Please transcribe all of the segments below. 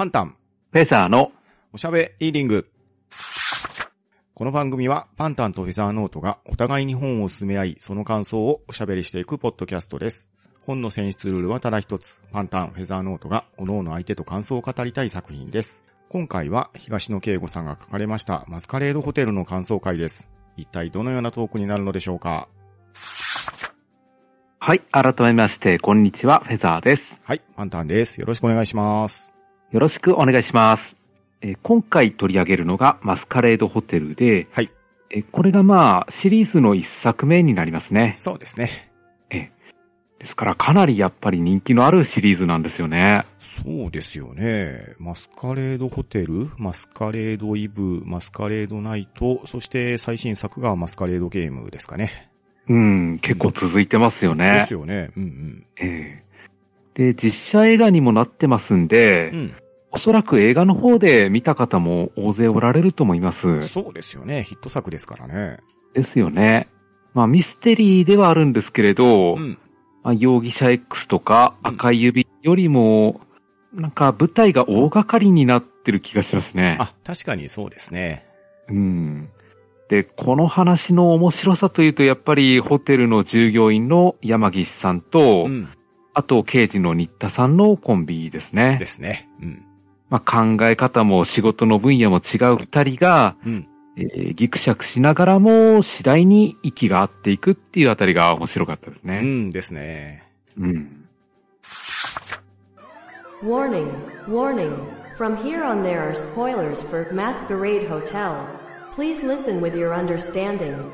パンタン、フェザーのおしゃべリーディング。この番組はパンタンとフェザーノートがお互いに本を進め合い、その感想をおしゃべりしていくポッドキャストです。本の選出ルールはただ一つ。パンタン、フェザーノートが各々相手と感想を語りたい作品です。今回は東野圭吾さんが書かれましたマスカレードホテルの感想会です。一体どのようなトークになるのでしょうか？はい、改めまして、こんにちは、フェザーです。はい、パンタンです。よろしくお願いします。よろしくお願いします。えー今回取り上げるのがマスカレードホテルで、はい、えーこれがまあ、シリーズの一作目になりますね。そうですね。ですから、かなりやっぱり人気のあるシリーズなんですよね。そうですよね。マスカレードホテル、マスカレードイブ、マスカレードナイト、そして最新作がマスカレードゲームですかね。うん、結構続いてますよでねす。よね。うんえーで、実写映画にもなってますんで、うん。うん。おそらく映画の方で見た方も大勢おられると思います。そうですよね。ヒット作ですからね。ですよね。まあミステリーではあるんですけれど、うん。まあ、容疑者 X とかうん赤い指よりも、なんか舞台が大掛かりになってる気がしますね。あ、確かにそうですね。うん。で、この話の面白さというと、やっぱりホテルの従業員の山岸さんと、うん。あと刑事の新田さんのコンビですねで。すね。うん。まあ、考え方も仕事の分野も違う二人が、うん。えーギクシャクしながらも次第に息が合っていくっていうあたりが面白かったですうね。んですね。うん。Warning, warning. From here on there are spoilers for Masquerade Hotel. Please listen with your understanding.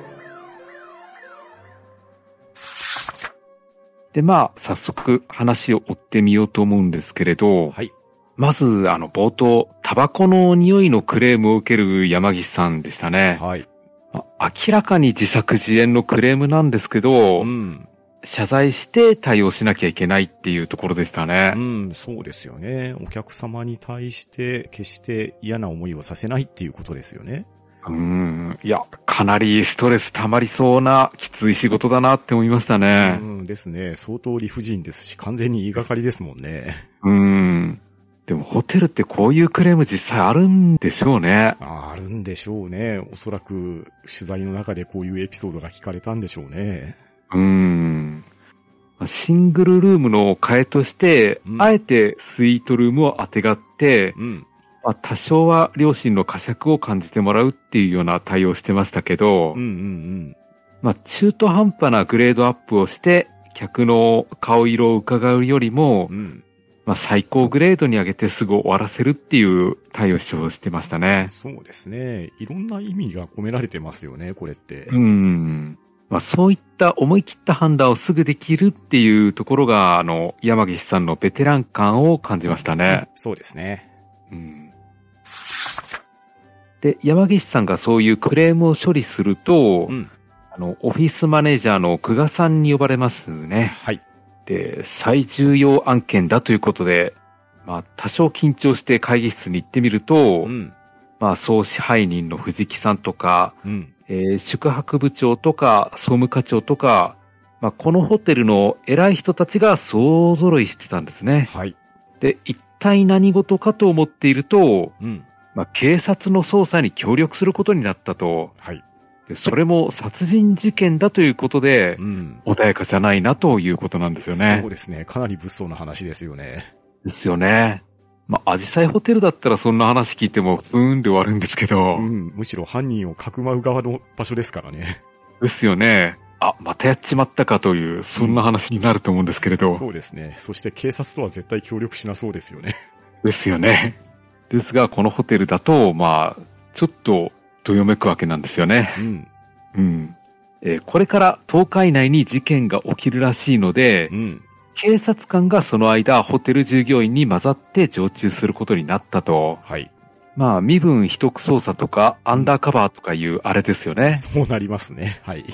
で、まあ、早速話を追ってみようと思うんですけれど、はい。まず、あの、冒頭、タバコの匂いのクレームを受ける山岸さんでしたね。はい。まあ明らかに自作自演のクレームなんですけど、うん。謝罪して対応しなきゃいけないっていうところでしたねう。ん、そうですよね。お客様に対して決して嫌な思いをさせないっていうことですよね。うん。いや、かなりストレス溜まりそうなきつい仕事だなって思いましたねう。んですね。相当理不尽ですし、完全に言いがかりですもんね。うん。でもホテルってこういうクレーム実際あるんでしょうね。あるんでしょうね。おそらく取材の中でこういうエピソードが聞かれたんでしょうね。うーん。シングルルームの替えとして、うんあえてスイートルームを当てがって、うん。まあ、多少は両親の呵責を感じてもらうっていうような対応をしてましたけど、うんうんまあ、中途半端なグレードアップをして、客の顔色を伺うよりもうん。う、ん。まあ、最高グレードに上げてすぐ終わらせるっていう対応を主張してましたね。そうですね。いろんな意味が込められてますよね、これって。うん。まあ、そういった思い切った判断をすぐできるっていうところが、あの、山岸さんのベテラン感を感じましたね。そうですね。うん。で、山岸さんがそういうクレームを処理すると、うん。あの、オフィスマネージャーの久我さんに呼ばれますね。はい。で、最重要案件だということで、まあ、多少緊張して会議室に行ってみると、うん。まあ、総支配人の藤木さんとか、うん。えー宿泊部長とか、総務課長とか、まあ、このホテルの偉い人たちが総揃いしてたんですね。はい。で、一体何事かと思っていると、うん。まあ、警察の捜査に協力することになったと。はい。でそれも殺人事件だということでう、ん。穏やかじゃないなということなんですよねそう。ですね。かなり物騒な話ですよね。ですよね。まあ、アジサイホテルだったらそんな話聞いても、ふーんで終わるんですけど、うん。むしろ犯人をかくまう側の場所ですからね。ですよね。あ、またやっちまったかという、そんな話になると思うんですけれど、そうですね。そして警察とは絶対協力しなそうですよね。ですよね。ですが、このホテルだと、まあ、ちょっと、どよめくわけなんですよね。うん。うん。えーこれから10日以内に事件が起きるらしいのでう、ん。警察官がその間、ホテル従業員に混ざって常駐することになったと。はい。まあ、身分秘匿捜査とか、アンダーカバーとかいうあれですよね。そうなりますね。はい。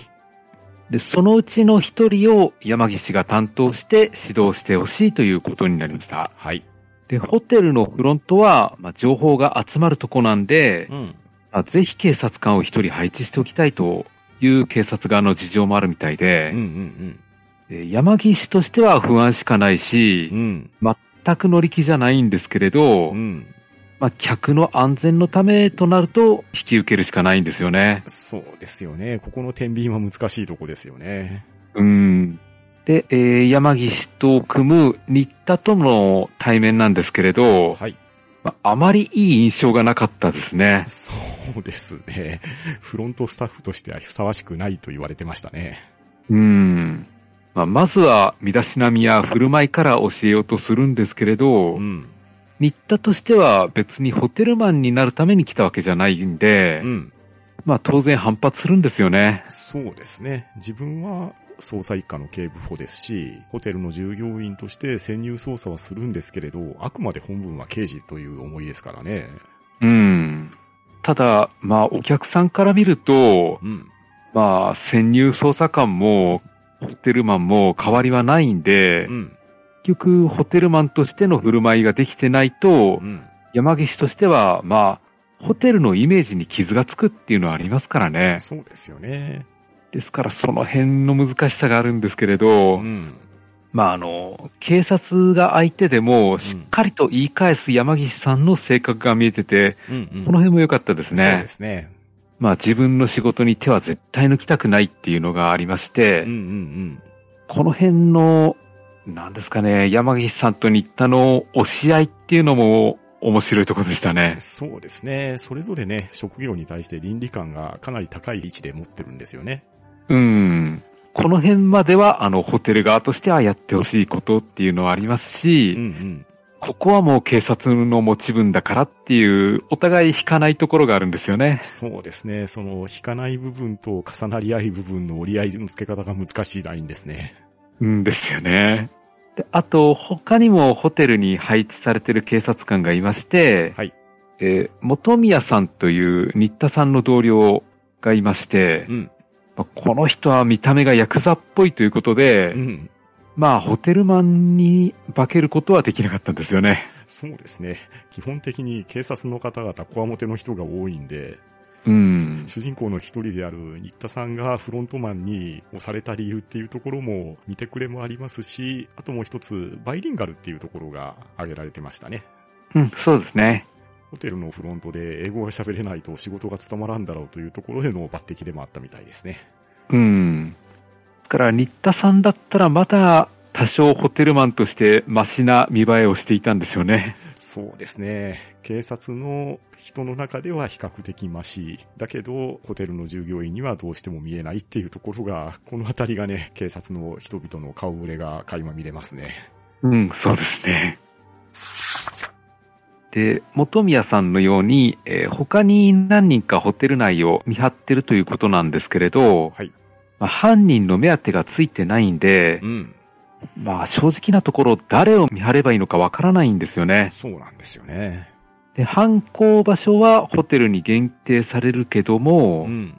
で、そのうちの一人を山岸が担当して指導してほしいということになりました。はい。で、ホテルのフロントは、まあ、情報が集まるとこなんで、うん。まあ、ぜひ警察官を一人配置しておきたいという警察側の事情もあるみたいでうんう、んで山岸としては不安しかないしうん。う、ん。全く乗り気じゃないんですけれど、うん。まあ、客の安全のためとなると、引き受けるしかないんですよね。そうですよね。ここの天秤は難しいとこですよね。うん。で、えー山岸と組む新田との対面なんですけれど、はい。まあ、あまりいい印象がなかったですね。そうですね。フロントスタッフとしてはふさわしくないと言われてましたね。うん。まあ、まずは、身だしなみや振る舞いから教えようとするんですけれど、うん。新田としては別にホテルマンになるために来たわけじゃないんで、うん。まあ当然反発するんですよね。そうですね。自分は捜査一課の警部補ですし、ホテルの従業員として潜入捜査はするんですけれど、あくまで本文は刑事という思いですからね。うん。ただ、まあお客さんから見ると、うん。まあ潜入捜査官もホテルマンも変わりはないんで、うん。結局ホテルマンとしての振る舞いができてないとう、ん。山岸としては、まあ、ホテルのイメージに傷がつくっていうのはありますからね。そうですよね。ですからその辺の難しさがあるんですけれど、うん。まああの、警察が相手でもしっかりと言い返す山岸さんの性格が見えてて、うん、うん。この辺も良かったですそうねで。すね。まあ自分の仕事に手は絶対抜きたくないっていうのがありまして、うんうんうん。この辺の、なんですかね、山岸さんと新田の押し合いっていうのも面白いところでしたね。そうですね。それぞれね、職業に対して倫理観がかなり高い位置で持ってるんですよね。うん。この辺までは、あの、ホテル側としてはやってほしいことっていうのはありますし、うんうん。ここはもう警察の持ち分だからっていう、お互い引かないところがあるんですよね。そうですね。その、引かない部分と重なり合い部分の折り合いの付け方が難しいラインですね。うんですよね。で、あと、他にもホテルに配置されてる警察官がいまして、はい。えー元宮さんという新田さんの同僚がいましてう、ん。まあこの人は見た目がヤクザっぽいということで、うん。まあ、ホテルマンに化けることはできなかったんですよね。そうですね。基本的に警察の方々、こわもての人が多いんで、うん。主人公の一人である新田さんがフロントマンに押された理由っていうところも見てくれもありますし、あともう一つ、バイリンガルっていうところが挙げられてましたね。うん、そうですね。ホテルのフロントで英語が喋れないと仕事が務まらんだろうというところでの抜擢でもあったみたいですね。うん。だから、新田さんだったらまだ多少ホテルマンとしてマシな見栄えをしていたんですよね。そうですね。警察の人の中では比較的マシ。だけど、ホテルの従業員にはどうしても見えないっていうところが、このあたりがね、警察の人々の顔ぶれが垣間見れますね。うん、そうですね。で、元宮さんのように、えー他に何人かホテル内を見張ってるということなんですけれど、はい。まあ、犯人の目当てがついてないんでう、ん。まあ正直なところ誰を見張ればいいのかわからないんですよね。そうなんですよね。で、犯行場所はホテルに限定されるけども、うん。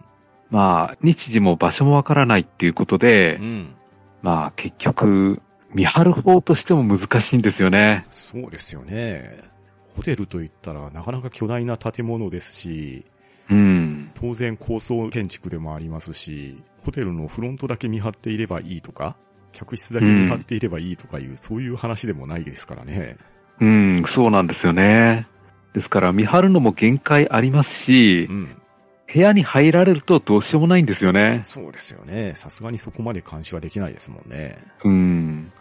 まあ日時も場所もわからないっていうことで、うん。まあ結局、見張る方としても難しいんですよね。そうですよね。ホテルといったらなかなか巨大な建物ですし、うん。当然高層建築でもありますし、ホテルのフロントだけ見張っていればいいとか、客室だけ見張っていればいいとかいう、そういう話でもないですからね。うん、そうなんですよね。ですから見張るのも限界ありますしう、ん。部屋に入られるとどうしようもないんですよね。そうですよね。さすがにそこまで監視はできないですもんね。うん。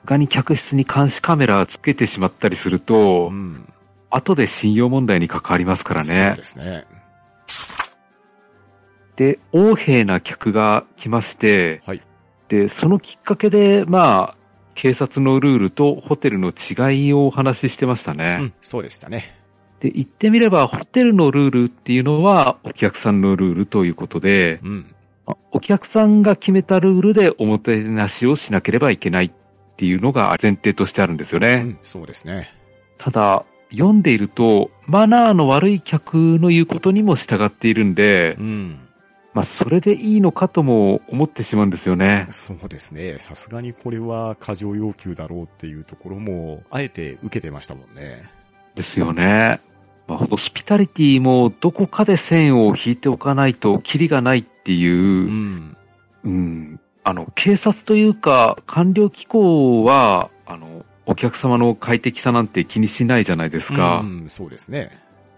さすがに客室に監視カメラつけてしまったりすると、うん。後で信用問題に関わりますからそうねで。すね。で、横柄な客が来まして、はい。で、そのきっかけで、まあ、警察のルールとホテルの違いをお話ししてましたね。うん、そうでしたね。で、言ってみれば、ホテルのルールっていうのは、お客さんのルールということで、うん。あお客さんが決めたルールでおもてなしをしなければいけないっていうのが前提としてあるんですよね。うん、そうですね。ただ、読んでいると、マナーの悪い客の言うことにも従っているんでう、ん。まあ、それでいいのかとも思ってしまうんですよね。そうですね。さすがにこれは過剰要求だろうっていうところも、あえて受けてましたもんね。ですよね。まあ、ホスピタリティもどこかで線を引いておかないとキリがないっていうう、ん。うん、あの、警察というか、官僚機構は、あの、お客様の快適さなんて気にしないじゃないですか。うん、そうですね。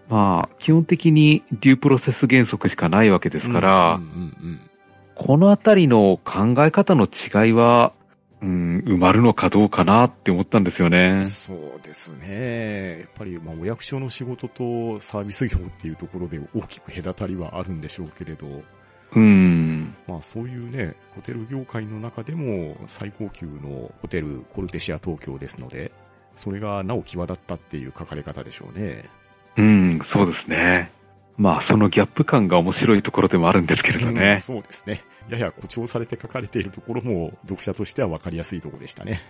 まあ、基本的にデュープロセス原則しかないわけですから、このあたりの考え方の違いは、うん、埋まるのかどうかなって思ったんですようねん。。そうですね。やっぱり、まあ、お役所の仕事とサービス業っていうところで大きく隔たりはあるんでしょうけれど、うん。まあそういうね、ホテル業界の中でも最高級のホテルコルテシア東京ですので、それがなお際立ったっていう書かれ方でしょうね。うん、そうですね。まあ、そのギャップ感が面白いところでもあるんですけれどうんね。そうですね。やや誇張されて書かれているところも読者としては分かりやすいところでしたね。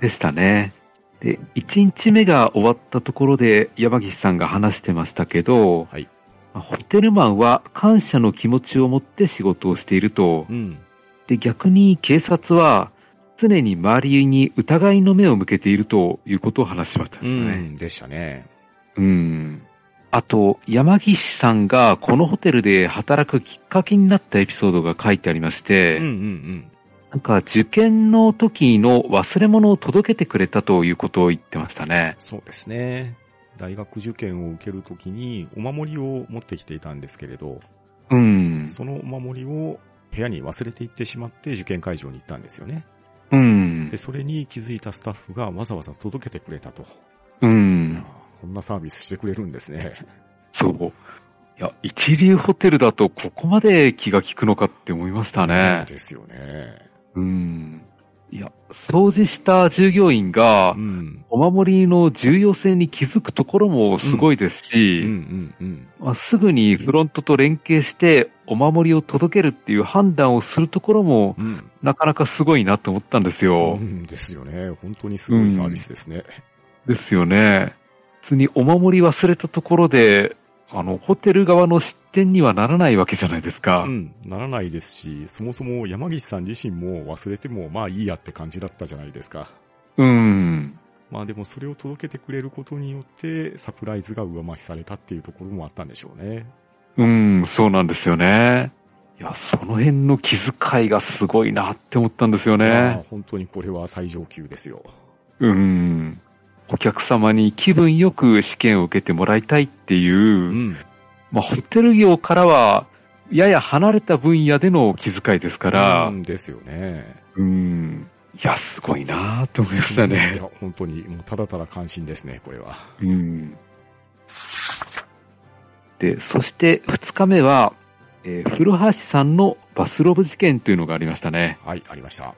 でしたね。で、1日目が終わったところで山岸さんが話してましたけど、はいまあホテルマンは感謝の気持ちを持って仕事をしていると。うん。で、逆に警察は常に周りに疑いの目を向けているということを話しましたね。ん、でしたね。うん。あと、山岸さんがこのホテルで働くきっかけになったエピソードが書いてありまして、うんうんうん。なんか受験の時の忘れ物を届けてくれたということを言ってましたね。そうですね。大学受験を受けるときにお守りを持ってきていたんですけれど、うん。そのお守りを部屋に忘れていってしまって受験会場に行ったんですよね。うんで、。それに気づいたスタッフがわざわざ届けてくれたと。うん。あこんなサービスしてくれるんですね。そう。いや、一流ホテルだとここまで気が利くのかって思いましたね。ですよね。うん。いや、掃除した従業員がう、ん。お守りの重要性に気づくところもすごいですうんし、すぐにフロントと連携してお守りを届けるっていう判断をするところもうん。なかなかすごいなと思ったんですよ。うんですよね。本当にすごいサービスですね。ですよね。普通にお守り忘れたところで、あの、ホテル側の失点にはならないわけじゃないですか。うん。ならないですし、そもそも山岸さん自身も忘れてもまあいいやって感じだったじゃないですか。うん。まあでもそれを届けてくれることによってサプライズが上増しされたっていうところもあったんでしょうね。うん、そうなんですよね。いや、その辺の気遣いがすごいなって思ったんですよまあね。本当にこれは最上級ですよ。うん。お客様に気分よく試験を受けてもらいたいっていう、うん。まあ、ホテル業からは、やや離れた分野での気遣いですからう、んですよね。うん。いや、すごいなって思いましたいね。や、本当に、もうただただ関心ですね、これは。うん。で、そして二日目は、えー古橋さんのバスローブ事件というのがありましたね。はい、ありました。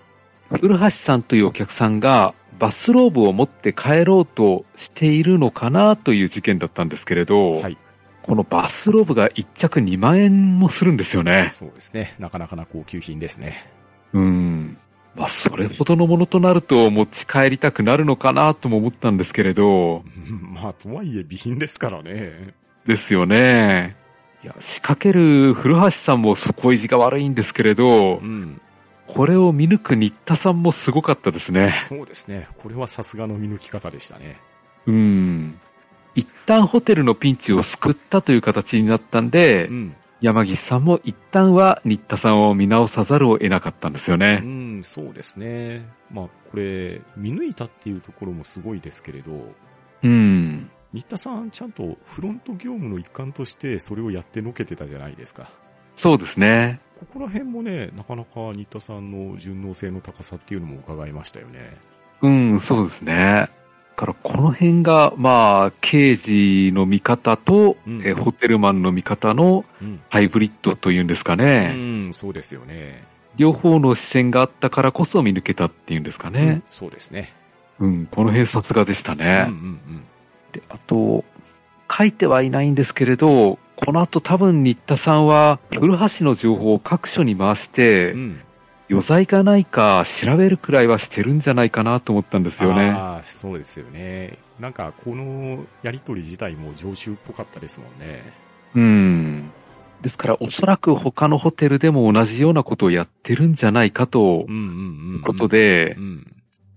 古橋さんというお客さんがバスローブを持って帰ろうとしているのかなという事件だったんですけれど、はい。このバスローブが1着2万円もするんですよね。そうですね。なかなかな高級品ですね。うん。まあ、それほどのものとなると持ち帰りたくなるのかなとも思ったんですけれど、うんまあ、とはいえ備品ですからね。ですよね。いや、仕掛ける古橋さんも底意地が悪いんですけれどう、ん。これを見抜く新田さんもすごかったですね。そうですね。これはさすがの見抜き方でしたね。うん。一旦ホテルのピンチを救ったという形になったんで、うん。山岸さんも一旦は新田さんを見直さざるを得なかったんですようね。ん、そうですね。まあ、これ、見抜いたっていうところもすごいですけれど、うん。新田さんちゃんとフロント業務の一環としてそれをやってのけてたじゃないですか。そうですね。ここら辺もね、なかなか新田さんの順応性の高さっていうのも伺いましたよね。うん、そうですね。だからこの辺が、まあ、刑事の見方と、うんえホテルマンの見方のうん。ハイブリッドというんですかうね。ん、そうですよね。両方の視線があったからこそ見抜けたっていうんですかうんね。そうですね。うん、この辺さすがでしたね。うんうんで、あと、書いてはいないんですけれど、この後多分新田さんは、古橋の情報を各所に回して。余罪がないか調べるくらいはしてるんじゃないかなと思ったんですよね。ああ、そうですよね。なんか、このやりとり自体も常習っぽかったですもんね。うん。ですから、おそらく他のホテルでも同じようなことをやってるんじゃないかとうんうんうん、いうことでう、ん。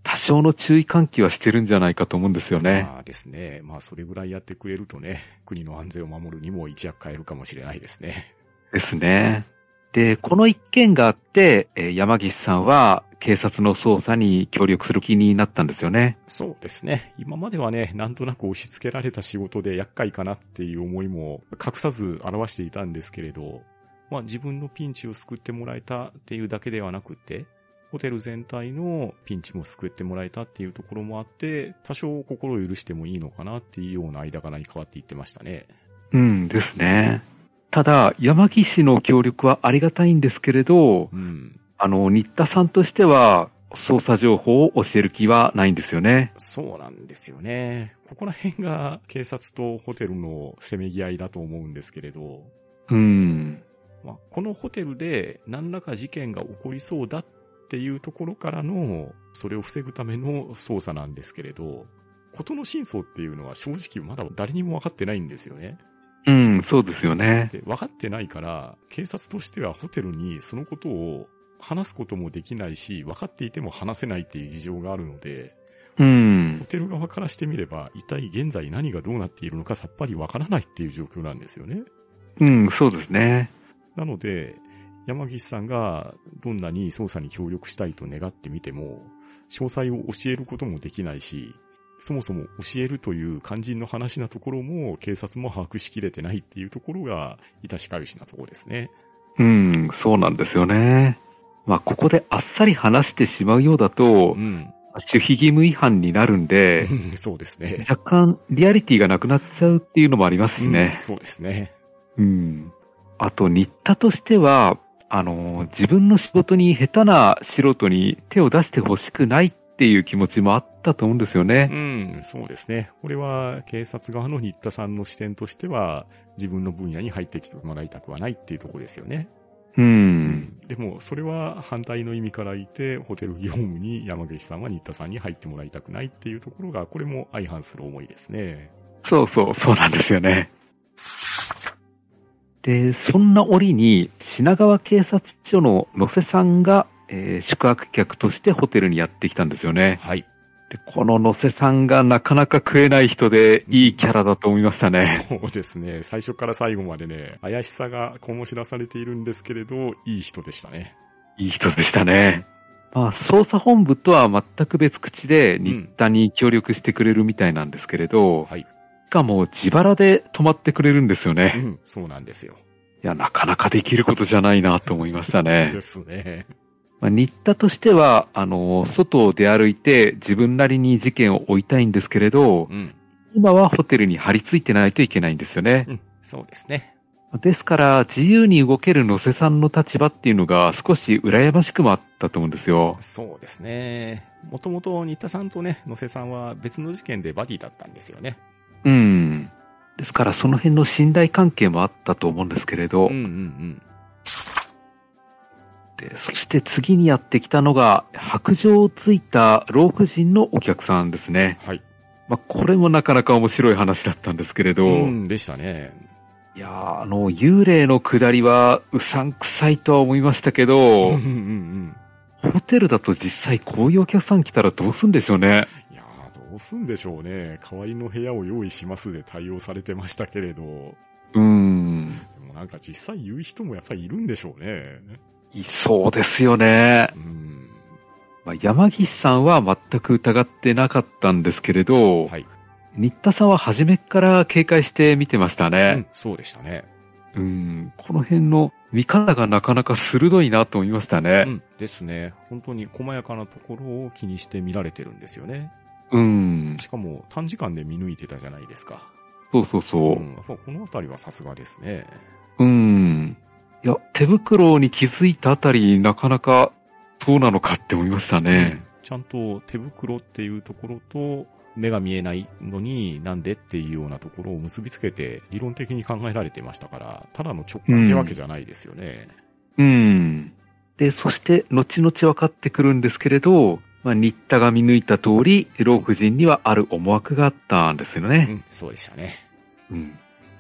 多少の注意喚起はしてるんじゃないかと思うんですよね。まあですね。まあそれぐらいやってくれるとね、国の安全を守るにも一役買えるかもしれないですね。ですね。で、この一件があって、えー山岸さんは警察の捜査に協力する気になったんですよね。そうですね。今まではね、なんとなく押し付けられた仕事で厄介かなっていう思いも隠さず表していたんですけれど、まあ自分のピンチを救ってもらえたっていうだけではなくて、ホテル全体のピンチも救ってもらえたっていうところもあって、多少心を許してもいいのかなっていうような間柄に変わっていってましたね。うんですね。ただ、山岸の協力はありがたいんですけれど、うん。あの、新田さんとしては、捜査情報を教える気はないんですよね。そうなんですよね。ここら辺が警察とホテルのせめぎ合いだと思うんですけれど、うん。まあ、このホテルで何らか事件が起こりそうだっていうところからの、それを防ぐための捜査なんですけれど、ことの真相っていうのは正直まだ誰にも分かってないんですよね。うん、そうですよね。で、分かってないから、警察としてはホテルにそのことを話すこともできないし、分かっていても話せないっていう事情があるので、うんホ。テル側からしてみれば、一体現在何がどうなっているのかさっぱり分からないっていう状況なんですよね。うん、そうですね。なので、山岸さんがどんなに捜査に協力したいと願ってみても、詳細を教えることもできないし、そもそも教えるという肝心の話なところも警察も把握しきれてないっていうところが、致しかゆしなところですね。うん、そうなんですよね。まあ、ここであっさり話してしまうようだとう、ん。守秘義務違反になるんで、そうですね。若干リアリティがなくなっちゃうっていうのもありますしうんね。そうですね。うん。あと、新田としては、あの、自分の仕事に下手な素人に手を出してほしくないっていう気持ちもあったと思うんですよねう。ん、そうですね。これは警察側の新田さんの視点としては、自分の分野に入ってきてもらいたくはないっていうところですよね。うん。でも、それは反対の意味からいて、ホテル業務に山岸さんは新田さんに入ってもらいたくないっていうところが、これも相反する思いですね。そうそう、そうなんですよね。で、そんな折に、品川警察署の野瀬さんが、えー宿泊客としてホテルにやってきたんですよね。はい。でこの野瀬さんがなかなか食えない人で、いいキャラだと思いましたね。そうですね。最初から最後までね、怪しさが醸し出されているんですけれど、いい人でしたね。いい人でしたね。まあ、捜査本部とは全く別口で、新田に協力してくれるみたいなんですけれど、はい。しかも自腹で泊まってくれるんですようね。ん、そうなんですよ。いや、なかなかできることじゃないなと思いましたね で。すね。まあ、新田としては、あの、外を出歩いて自分なりに事件を追いたいんですけれど、うん。今はホテルに張り付いてないといけないんですよね。うん、そうですね。ですから、自由に動ける野瀬さんの立場っていうのが少し羨ましくもあったと思うんですよ。そうですね。もともと新田さんとね、野瀬さんは別の事件でバディだったんですよね。うん。ですから、その辺の信頼関係もあったと思うんですけれど、うんうんうん。でそして次にやってきたのが、白状をついた老婦人のお客さんですね。はい。まあ、これもなかなか面白い話だったんですけれど、うん、でしたね。いやーあの、幽霊の下りはうさんくさいとは思いましたけうんどうん、うんホテルだと実際こういうお客さん来たらどうすんでしょうね。いやー、どうすんでしょうね。代わりの部屋を用意しますで対応されてましたけれど、うーん。でもなんか実際言う人もやっぱりいるんでしょうね。いそうですよね。うん。まあ、山岸さんは全く疑ってなかったんですけれど、はい。新田さんは初めっから警戒して見てましたうねん。、そうでしたね。うん。この辺の見方がなかなか鋭いなと思いましたうね。ん、ですね。本当に細やかなところを気にして見られてるんですよね。うん。しかも短時間で見抜いてたじゃないですか。そうそうそうう。ん。このあたりはさすがですね。うん。いや、手袋に気づいたあたり、なかなかそうなのかって思いましたね。ちゃんと手袋っていうところと、目が見えないのになんでっていうようなところを結びつけて理論的に考えられてましたから、ただの直感ってわけじゃないですよね。うん。で、そして、後々分かってくるんですけれど、まあ、新田が見抜いた通り、老婦人にはある思惑があったんですよね。うん、そうでしたね。うん。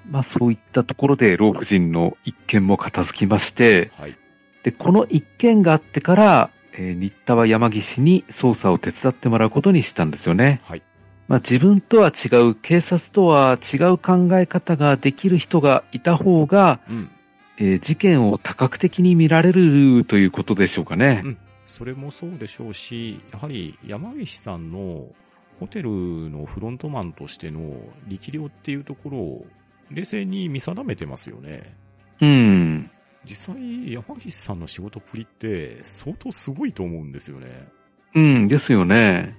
まあ、そういったところで、老婦人の一件も片付きまして、はい。で、この一件があってから、えー新田は山岸に捜査を手伝ってもらうことにしたんですよね。はい。まあ、自分とは違う、警察とは違う考え方ができる人がいた方が、うん。えー事件を多角的に見られるということでしょうかね。うんそれもそうでしょうし、やはり山岸さんのホテルのフロントマンとしての力量っていうところを冷静に見定めてますよね。うん。実際、山岸さんの仕事っぷりって相当すごいと思うんですよね。うん、ですよね。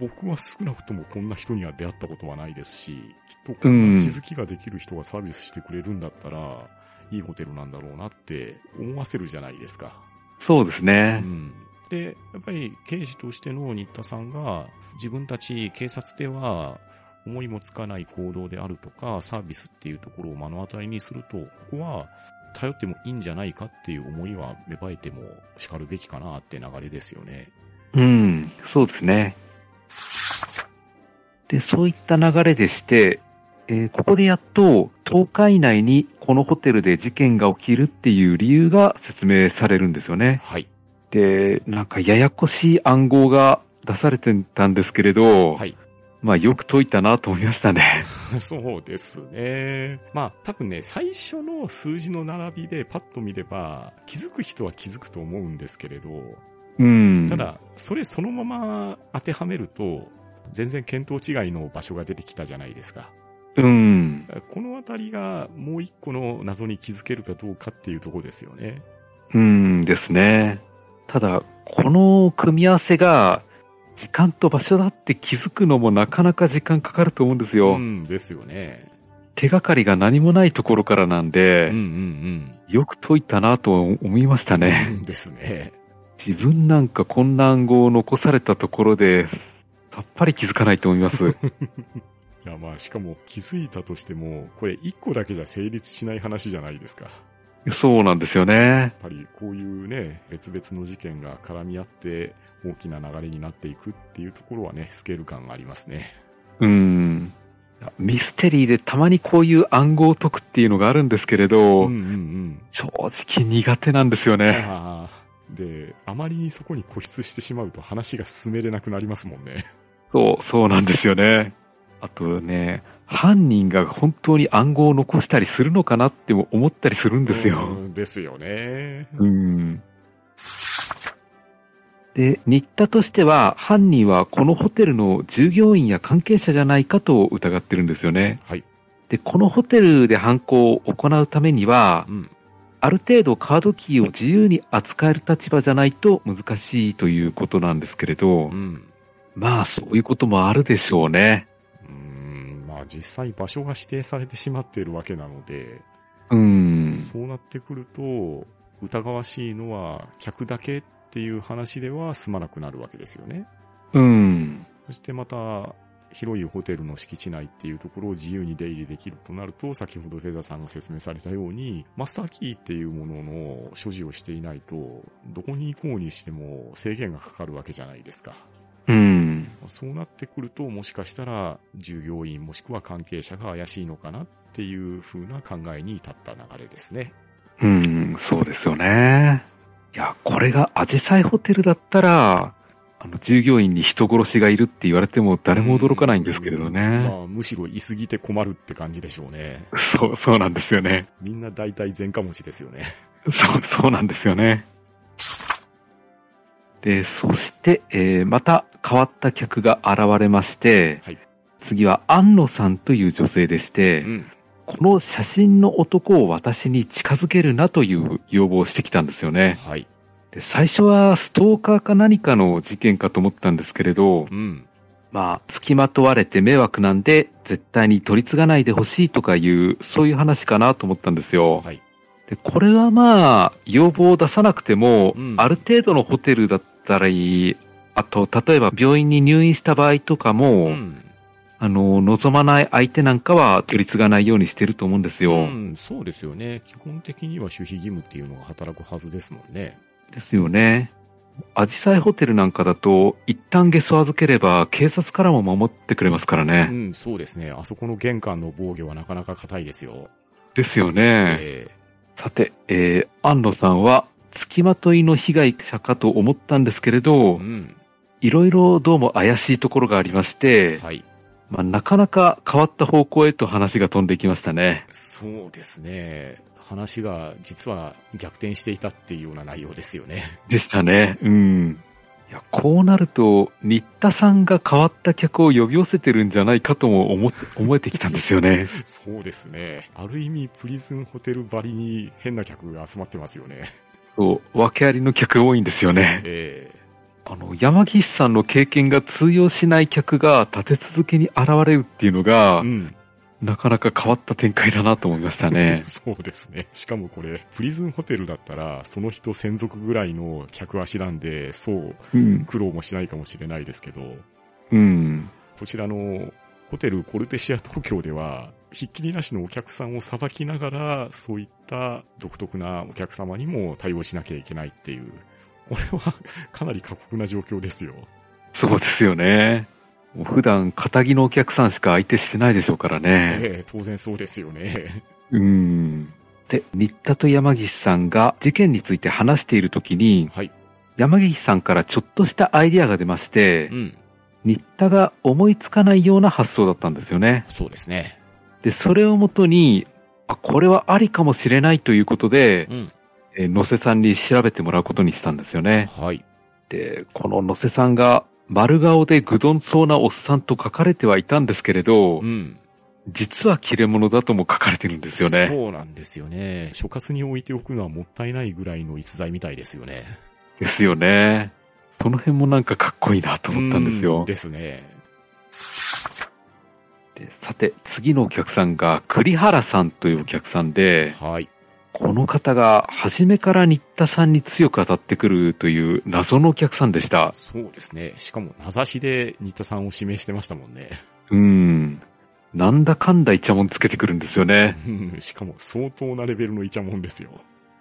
僕は少なくともこんな人には出会ったことはないですし、きっとこんな気づきができる人がサービスしてくれるんだったら、いいホテルなんだろうなって思わせるじゃないですか。そうですねう。ん。で、やっぱり刑事としての新田さんが自分たち警察では思いもつかない行動であるとかサービスっていうところを目の当たりにすると、ここは頼ってもいいんじゃないかっていう思いは芽生えても叱るべきかなって流れですよね。うん、そうですね。で、そういった流れでして、えーここでやっと10日以内にこのホテルで事件が起きるっていう理由が説明されるんですよね。はい。で、なんかややこしい暗号が出されてたんですけれど、はい。まあよく解いたなと思いましたね。そうですね。まあ多分ね、最初の数字の並びでパッと見れば気づく人は気づくと思うんですけれど、うん。た、だ、それそのまま当てはめると、全然見当違いの場所が出てきたじゃないですか。うん。このあたりがもう一個の謎に気づけるかどうかっていうところですよね。うんですね。ただ、この組み合わせが、時間と場所だって気づくのもなかなか時間かかると思うんですよ。うんですよね。手がかりが何もないところからなんうんで、うんよく解いたなと思いましたうん。ね。ですね。自分なんかこんな暗号を残されたところで、さっぱり気づかないと思います。いやまあしかも気づいたとしても、これ一個だけじゃ成立しない話じゃないですか。やそうなんですよね。っぱりこういうね、別々の事件が絡み合って大きな流れになっていくっていうところはね、スケール感がありますね。うん。ミステリーでたまにこういう暗号を解くっていうのがあるんですけれど、うんうん正直苦手なんですようん。ね。で、あまりにそこに固執してしまうと話が進めれなくなりますもんね。そう、そうなんですよね。あとね、犯人が本当に暗号を残したりするのかなっても思ったりするんですよ。うんですよね。うん。で、新田としては、犯人はこのホテルの従業員や関係者じゃないかと疑ってるんですよね。はい。で、このホテルで犯行を行うためにはう、ん。ある程度カードキーを自由に扱える立場じゃないと難しいということなんですけれどう、ん。まあそういうこともあるでしょうね。実際場所が指定されてしまっているわけなので、うん。そうなってくると、疑わしいのは客だけっていう話では済まなくなるわけですよね。うん。そしてまた、広いホテルの敷地内っていうところを自由に出入りできるとなると、先ほどフェザーさんが説明されたように、マスターキーっていうものの所持をしていないと、どこに行こうにしても制限がかかるわけじゃないですか。うん。そうなってくると、もしかしたら従業員もしくは関係者が怪しいのかなっていう風な考えに至った流れですね。うん、そうですよね。いや、これがアジサイホテルだったら、あの、従業員に人殺しがいるって言われても誰も驚かないんですけれどまね。あ、むしろ居すぎて困るって感じでしょうね。そう、そうなんですよね。みんな大体前科持ちですよね。そう、そうなんですよね。で、そして、えーまた変わった客が現れまして、はい次は安野さんという女性でして、うん。この写真の男を私に近づけるなという要望をしてきたんですよね。はい。で最初はストーカーか何かの事件かと思ったんですけれどう、ん。まあ、付きまとわれて迷惑なんで、絶対に取り継がないでほしいとかいう、そういう話かなと思ったんですよ。はい。で、これはまあ、要望を出さなくても、うんある程度のホテルだったらいい、あと、例えば病院に入院した場合とかも、うん。あの、望まない相手なんかは取り継がないようにしてると思うんですよ。うん、そうですよね。基本的には守秘義務っていうのが働くはずですもんね。ですよね。アジサイホテルなんかだと、一旦ゲソ預ければ、警察からも守ってくれますからうね。ん、そうですね。あそこの玄関の防御はなかなか硬いですよ。ですよね。えさて、えー、安野さんは、付きまといの被害者かと思ったんですけれえどう、ん。いろいろどうも怪しいところがありまして、はい。まあ、なかなか変わった方向へと話が飛んでいきましたね。そうですね。話が実は逆転していたっていうような内容ですよね。でしたね。うん。いや、こうなると、新田さんが変わった客を呼び寄せてるんじゃないかとも思 思えてきたんですよね。そうですね。ある意味、プリズンホテルばりに変な客が集まってますよね。そう、訳ありの客多いんですよね。えあの、山岸さんの経験が通用しない客が立て続けに現れるっていうのえが、うん。なかなか変わった展開だなと思いましたね。そうですね。しかもこれ、プリズンホテルだったら、その人専属ぐらいの客足なんで、そううん。苦労もしないかもしれないですけど、うん。こちらのホテルコルテシア東京では、ひっきりなしのお客さんをさばきながら、そういった独特なお客様にも対応しなきゃいけないっていう、これはかなり過酷な状況ですよ。そうですよね。普段、仇のお客さんしか相手してないでしょうからね。ええ当然そうですよね。うん。で、新田と山岸さんが事件について話しているときに、はい。山岸さんからちょっとしたアイディアが出ましてう、ん。新田が思いつかないような発想だったんですよね。そうですね。で、それをもとに、あ、これはありかもしれないということでう、ん。えー野瀬さんに調べてもらうことにしたんですよね。はい。で、この野瀬さんが丸顔でぐどんそうなおっさんと書かれてはいたんですけれどう、ん。実は切れ者だとも書かれてるんですよね。そうなんですよね。所轄に置いておくのはもったいないぐらいの逸材みたいですよね。ですよね。その辺もなんかかっこいいなと思ったんですうよ。ですね。でさて、次のお客さんが栗原さんというお客さんで、はい。この方が初めから新田さんに強く当たってくるという謎のお客さんでした。そうですね。しかも名指しで新田さんを指名してましたもんね。うん。なんだかんだイチャモンつけてくるんですよね。うんしかも相当なレベルのイチャモンですよ。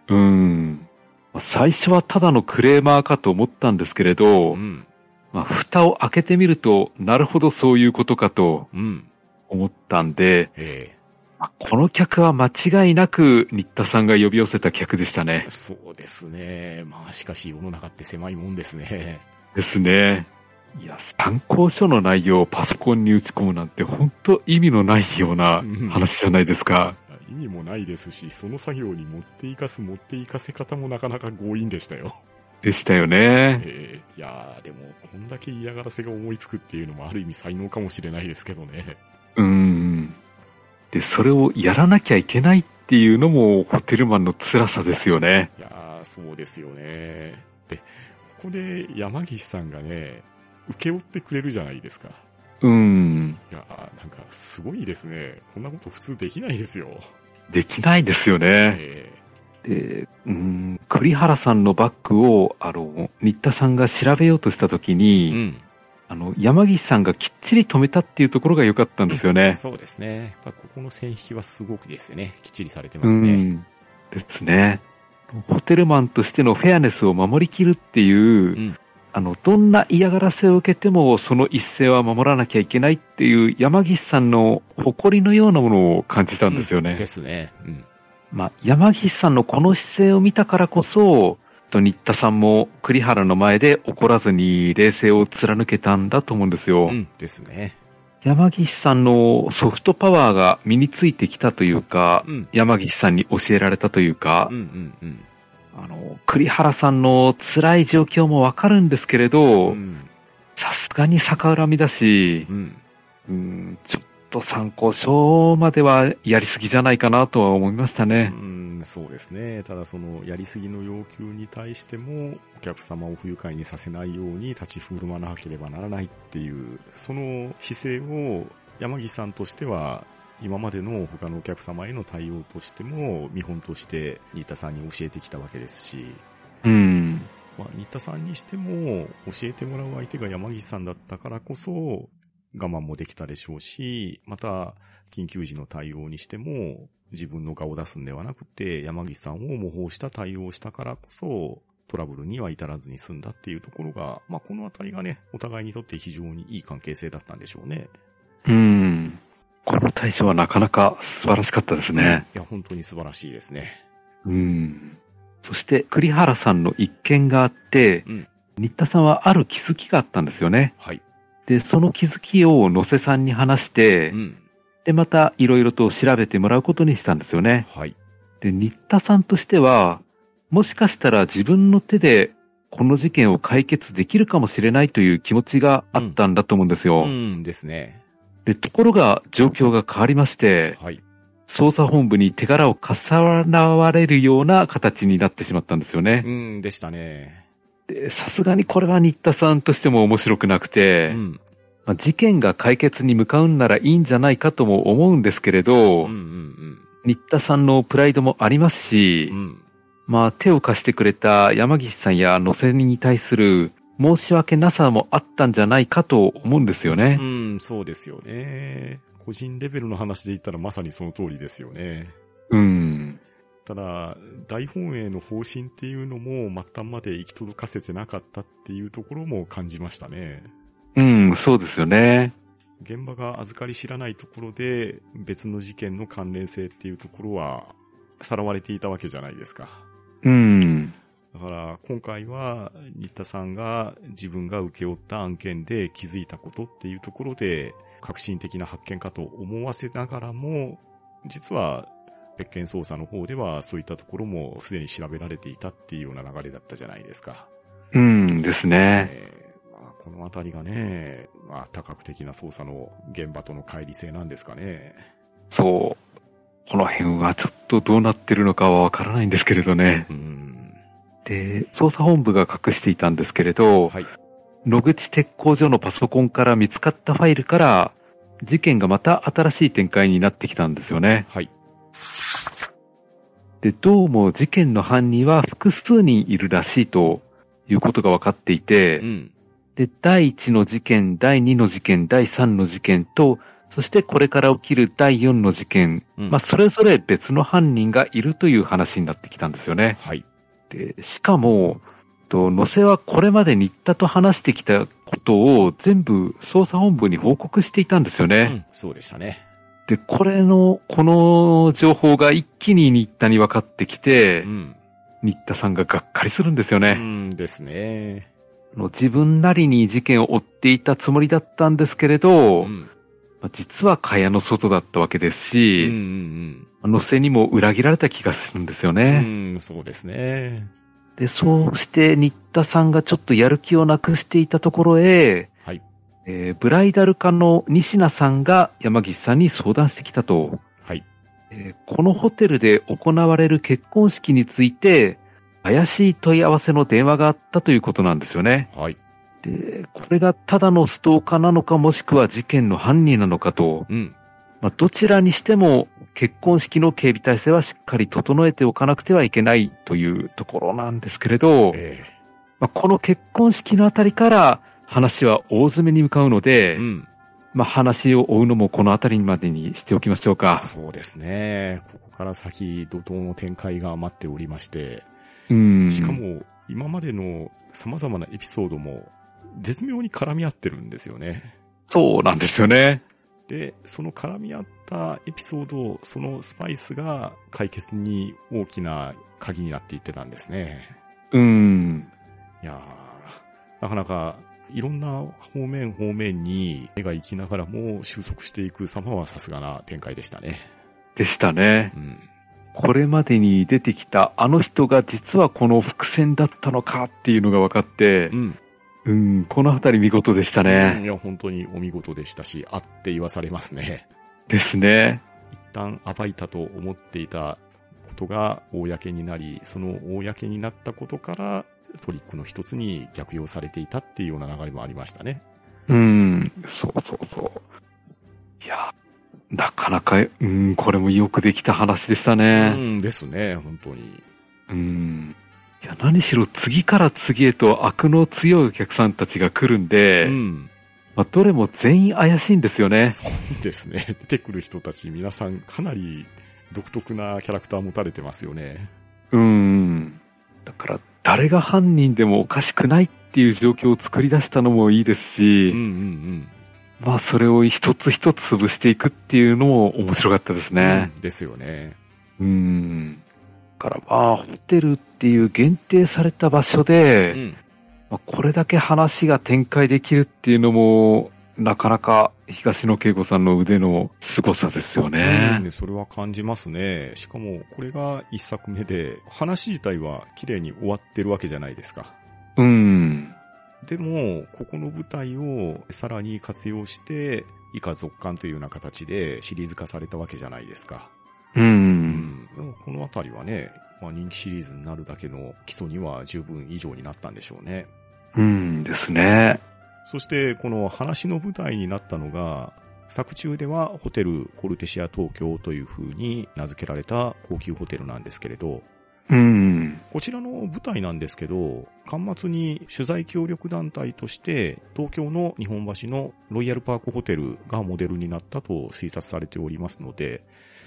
うん。まあ最初はただのクレーマーかと思ったんですけれど、うん。まあ、蓋を開けてみると、なるほどそういうことかとうん。思ったんで、えまあこの客は間違いなく新田さんが呼び寄せた客でしたねえ。そうですね。まあしかし世の中って狭いもんですね。ですね。いや、参考書の内容をパソコンに打ち込むなんて本当意味のないような話じゃないですか。意味もないですし、その作業に持っていかす持っていかせ方もなかなか強引でしたよ。でしたよね。ええいやーでも、こんだけ嫌がらせが思いつくっていうのもある意味才能かもしれないですけどね。うん。で、それをやらなきゃいけないっていうのもホテルマンの辛さですよね。いやーそうですよね。で、ここで山岸さんがね、受け負ってくれるじゃないですか。うん。いやーなんかすごいですね。こんなこと普通できないですよ。できないですよね。えで、うん、栗原さんのバッグを、あの、新田さんが調べようとしたときえに、うん。あの、山岸さんがきっちり止めたっていうところが良かったんですよね。そうですね。やっぱここの線引きはすごくですね。きっちりされてうますね。ん。ですね。ホテルマンとしてのフェアネスを守りきるっていう、うんあの、どんな嫌がらせを受けても、その一斉は守らなきゃいけないっていう山岸さんの誇りのようなものを感じたんですよね。ですね。うん。まあ、山岸さんのこの姿勢を見たからこそ、と新田さんも栗原の前で怒らずに冷静を貫けたんだと思うんですよ。うん。ですね。山岸さんのソフトパワーが身についてきたというか、うん。山岸さんに教えられたというかうん、うんうん。あの、栗原さんの辛い状況もわかるんですけれどう、ん。さすがに逆恨みだしう、ん。うん、ちょっと参考書まではやりすぎじゃないかなとは思いましたうね。ん、そうですね。ただその、やりすぎの要求に対しても、お客様を不愉快にさせないように立ち振る舞わなければならないっていう、その姿勢を山岸さんとしては、今までの他のお客様への対応としても、見本として新田さんに教えてきたわけですし、うん。まあ、新田さんにしても、教えてもらう相手が山岸さんだったからこそ、我慢もできたでしょうし、また、緊急時の対応にしても、自分の顔を出すんではなくて、山岸さんを模倣した対応をしたからこそ、トラブルには至らずに済んだっていうところが、まあ、このあたりがね、お互いにとって非常にいい関係性だったんでしょうね。うん。この対処はなかなか素晴らしかったですね。いや、本当に素晴らしいですね。うん。そして、栗原さんの一件があって、うん新田さんはある気づきがあったんですよね。はい。で、その気づきを野瀬さんに話して、うん。で、またいろいろと調べてもらうことにしたんですよね。はい。で、新田さんとしては、もしかしたら自分の手でこの事件を解決できるかもしれないという気持ちがあったんだと思うんですよ。うんですね。で、ところが状況が変わりまして、はい。捜査本部に手柄を重なわれるような形になってしまったんですよね。うんでしたね。でさすがにこれは新田さんとしても面白くなくて、うん。まあ事件が解決に向かうんならいいんじゃないかとも思うんですけれうど、んうん新田さんのプライドもありますし、うん。うん。まあ手を貸してくれた山岸さんや野瀬に対する申し訳なさもあったんじゃないかと思うんですよねう。ん、そうですよね。個人レベルの話で言ったらまさにその通りですよね。うん。ただ、大本営の方針っていうのも末端まで行き届かせてなかったっていうところも感じましたね。うん、そうですよね。現場が預かり知らないところで別の事件の関連性っていうところはさらわれていたわけじゃないですか。うん。だから今回は新田さんが自分が請け負った案件で気づいたことっていうところで革新的な発見かと思わせながらも実は別件捜査の方ではそういったところもすでに調べられていたっていうような流れだったじゃないですか。うんですね。えーまあ、このあたりがね、まあ、多角的な捜査の現場との乖離性なんですかね。そう。この辺はちょっとどうなってるのかはわからないんですけれどね。うん。で、捜査本部が隠していたんですけれど、はい。野口鉄工所のパソコンから見つかったファイルから、事件がまた新しい展開になってきたんですよね。はい。で、どうも事件の犯人は複数人いるらしいということが分かっていて、うん。で、第1の事件、第2の事件、第3の事件と、そしてこれから起きる第4の事件、うんまあ、それぞれ別の犯人がいるという話になってきたんですよね。はい。で、しかも、と、野瀬はこれまで新田と話してきたことを全部捜査本部に報告していたんですよね。うん。そうでしたね。で、これの、この情報が一気に新田に分かってきてう、ん。新田さんががっかりするんですようね。んですね。自分なりに事件を追っていたつもりだったんですけれど、うん。まあ実は蚊帳の外だったわけですうんうし、ん野瀬にも裏切られた気がするんですようん。ね。うん、そうですね。で、そうして新田さんがちょっとやる気をなくしていたところへ、はい。えーブライダル課の西名さんが山岸さんに相談してきたと、はい。えーこのホテルで行われる結婚式について、怪しい問い合わせの電話があったということなんですよね。はい。で、これがただのストーカーなのかもしくは事件の犯人なのかと、うん。まあ、どちらにしても結婚式の警備体制はしっかり整えておかなくてはいけないというところなんですけれど、えまあ、この結婚式のあたりから話は大詰めに向かうのえで、うん。まあ、話を追うのもこのあたりまでにしておきましょうか。そうですね。ここから先、怒涛の展開が待っておりまして、うん。しかも、今までの様々なエピソードも、絶妙に絡み合ってるんですよね。そうなんですよね。で、その絡み合ったエピソード、そのスパイスが解決に大きな鍵になっていってたんですね。うん。いやーなかなか、いろんな方面方面に目が行きながらも収束していく様はさすがな展開でしたね。でしたね。うん。これまでに出てきたあの人が実はこの伏線だったのかっていうのが分かってう、ん。うん、このあたり見事でしたうんいね。や、本当にお見事でしたし、あって言わされますね。ですね。一旦暴いたと思っていたことが公になり、その公になったことからトリックの一つに逆用されていたっていうような流れもありましたね。うん、そうそうそう。いや、なかなか、うん、これもよくできた話でしたうね。んですね、本当に。うん。いや、何しろ次から次へと悪の強いお客さんたちが来るんで、うん。まあ、どれも全員怪しいんですよね。そうですね。出てくる人たち皆さんかなり独特なキャラクター持たれてますよね。うん。だから、誰が犯人でもおかしくないっていう状況を作り出したのもいいですし、うんうんまあ、それを一つ一つ潰していくっていうのも面白かったですうん。ね。うんですよね。うん。だから、まあ、ホテルっていう限定された場所うで、ん。まあ、これだけ話が展開できるっていうのも、なかなか東野圭吾さんの腕の凄さですよね。うん、それは感じますね。しかも、これが一作目で、話自体は綺麗に終わってるわけじゃないですか。うん。でも、ここの舞台をさらに活用して、以下続刊というような形でシリーズ化されたわけじゃないですか。う。うんん。でもこのあたりはね、まあ人気シリーズになるだけの基礎には十分以上になったんでしょうね。うんですね。そして、この話の舞台になったのが、作中ではホテルコルテシア東京という風に名付けられた高級ホテルなんですけれど、うん。こちらの舞台なんですけど、端末に取材協力団体として、東京の日本橋のロイヤルパークホテルがモデルになったと推察されておりますので、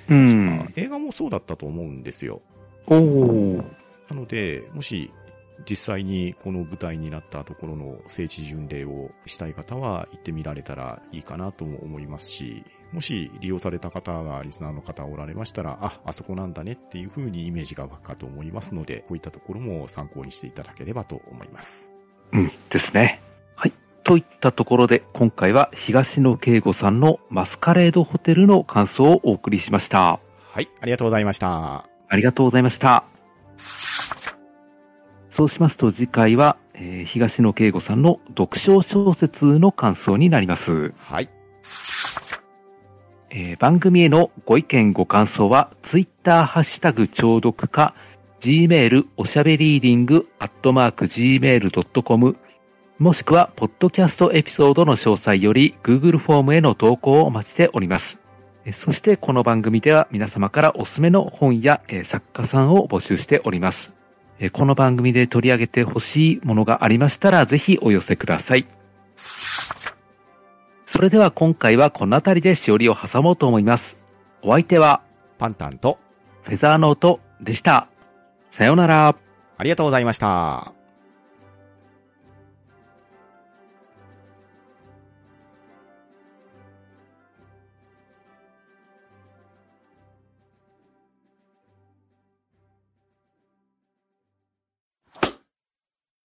う確かん。映画もそうだったと思うんですよ。おー。なので、もし実際にこの舞台になったところの聖地巡礼をしたい方は行ってみられたらいいかなとも思いますし、もし利用された方がリスナーの方おられましたら、あ、あそこなんだねっていう風にイメージが湧くかと思いますので、こういったところも参考にしていただければと思います。うんですね。はい。といったところで、今回は東野圭吾さんのマスカレードホテルの感想をお送りしました。はい、ありがとうございました。ありがとうございました。そうしますと次回は、えー東野圭吾さんの読書小説の感想になります。はい、えー番組へのご意見ご感想は、ツイッターハッシュタグ聴読か、gmail おしゃべりーディングアットマーク gmail.com、もしくは、ポッドキャストエピソードの詳細より、Google フォームへの投稿をお待ちしております。えーそして、この番組では皆様からおすすめの本や、えー作家さんを募集しております。えーこの番組で取り上げてほしいものがありましたら、ぜひお寄せください。それでは今回はこの辺りでしおりを挟もうと思います。お相手はパンタンとフェザーノートでした。さようなら。ありがとうございました。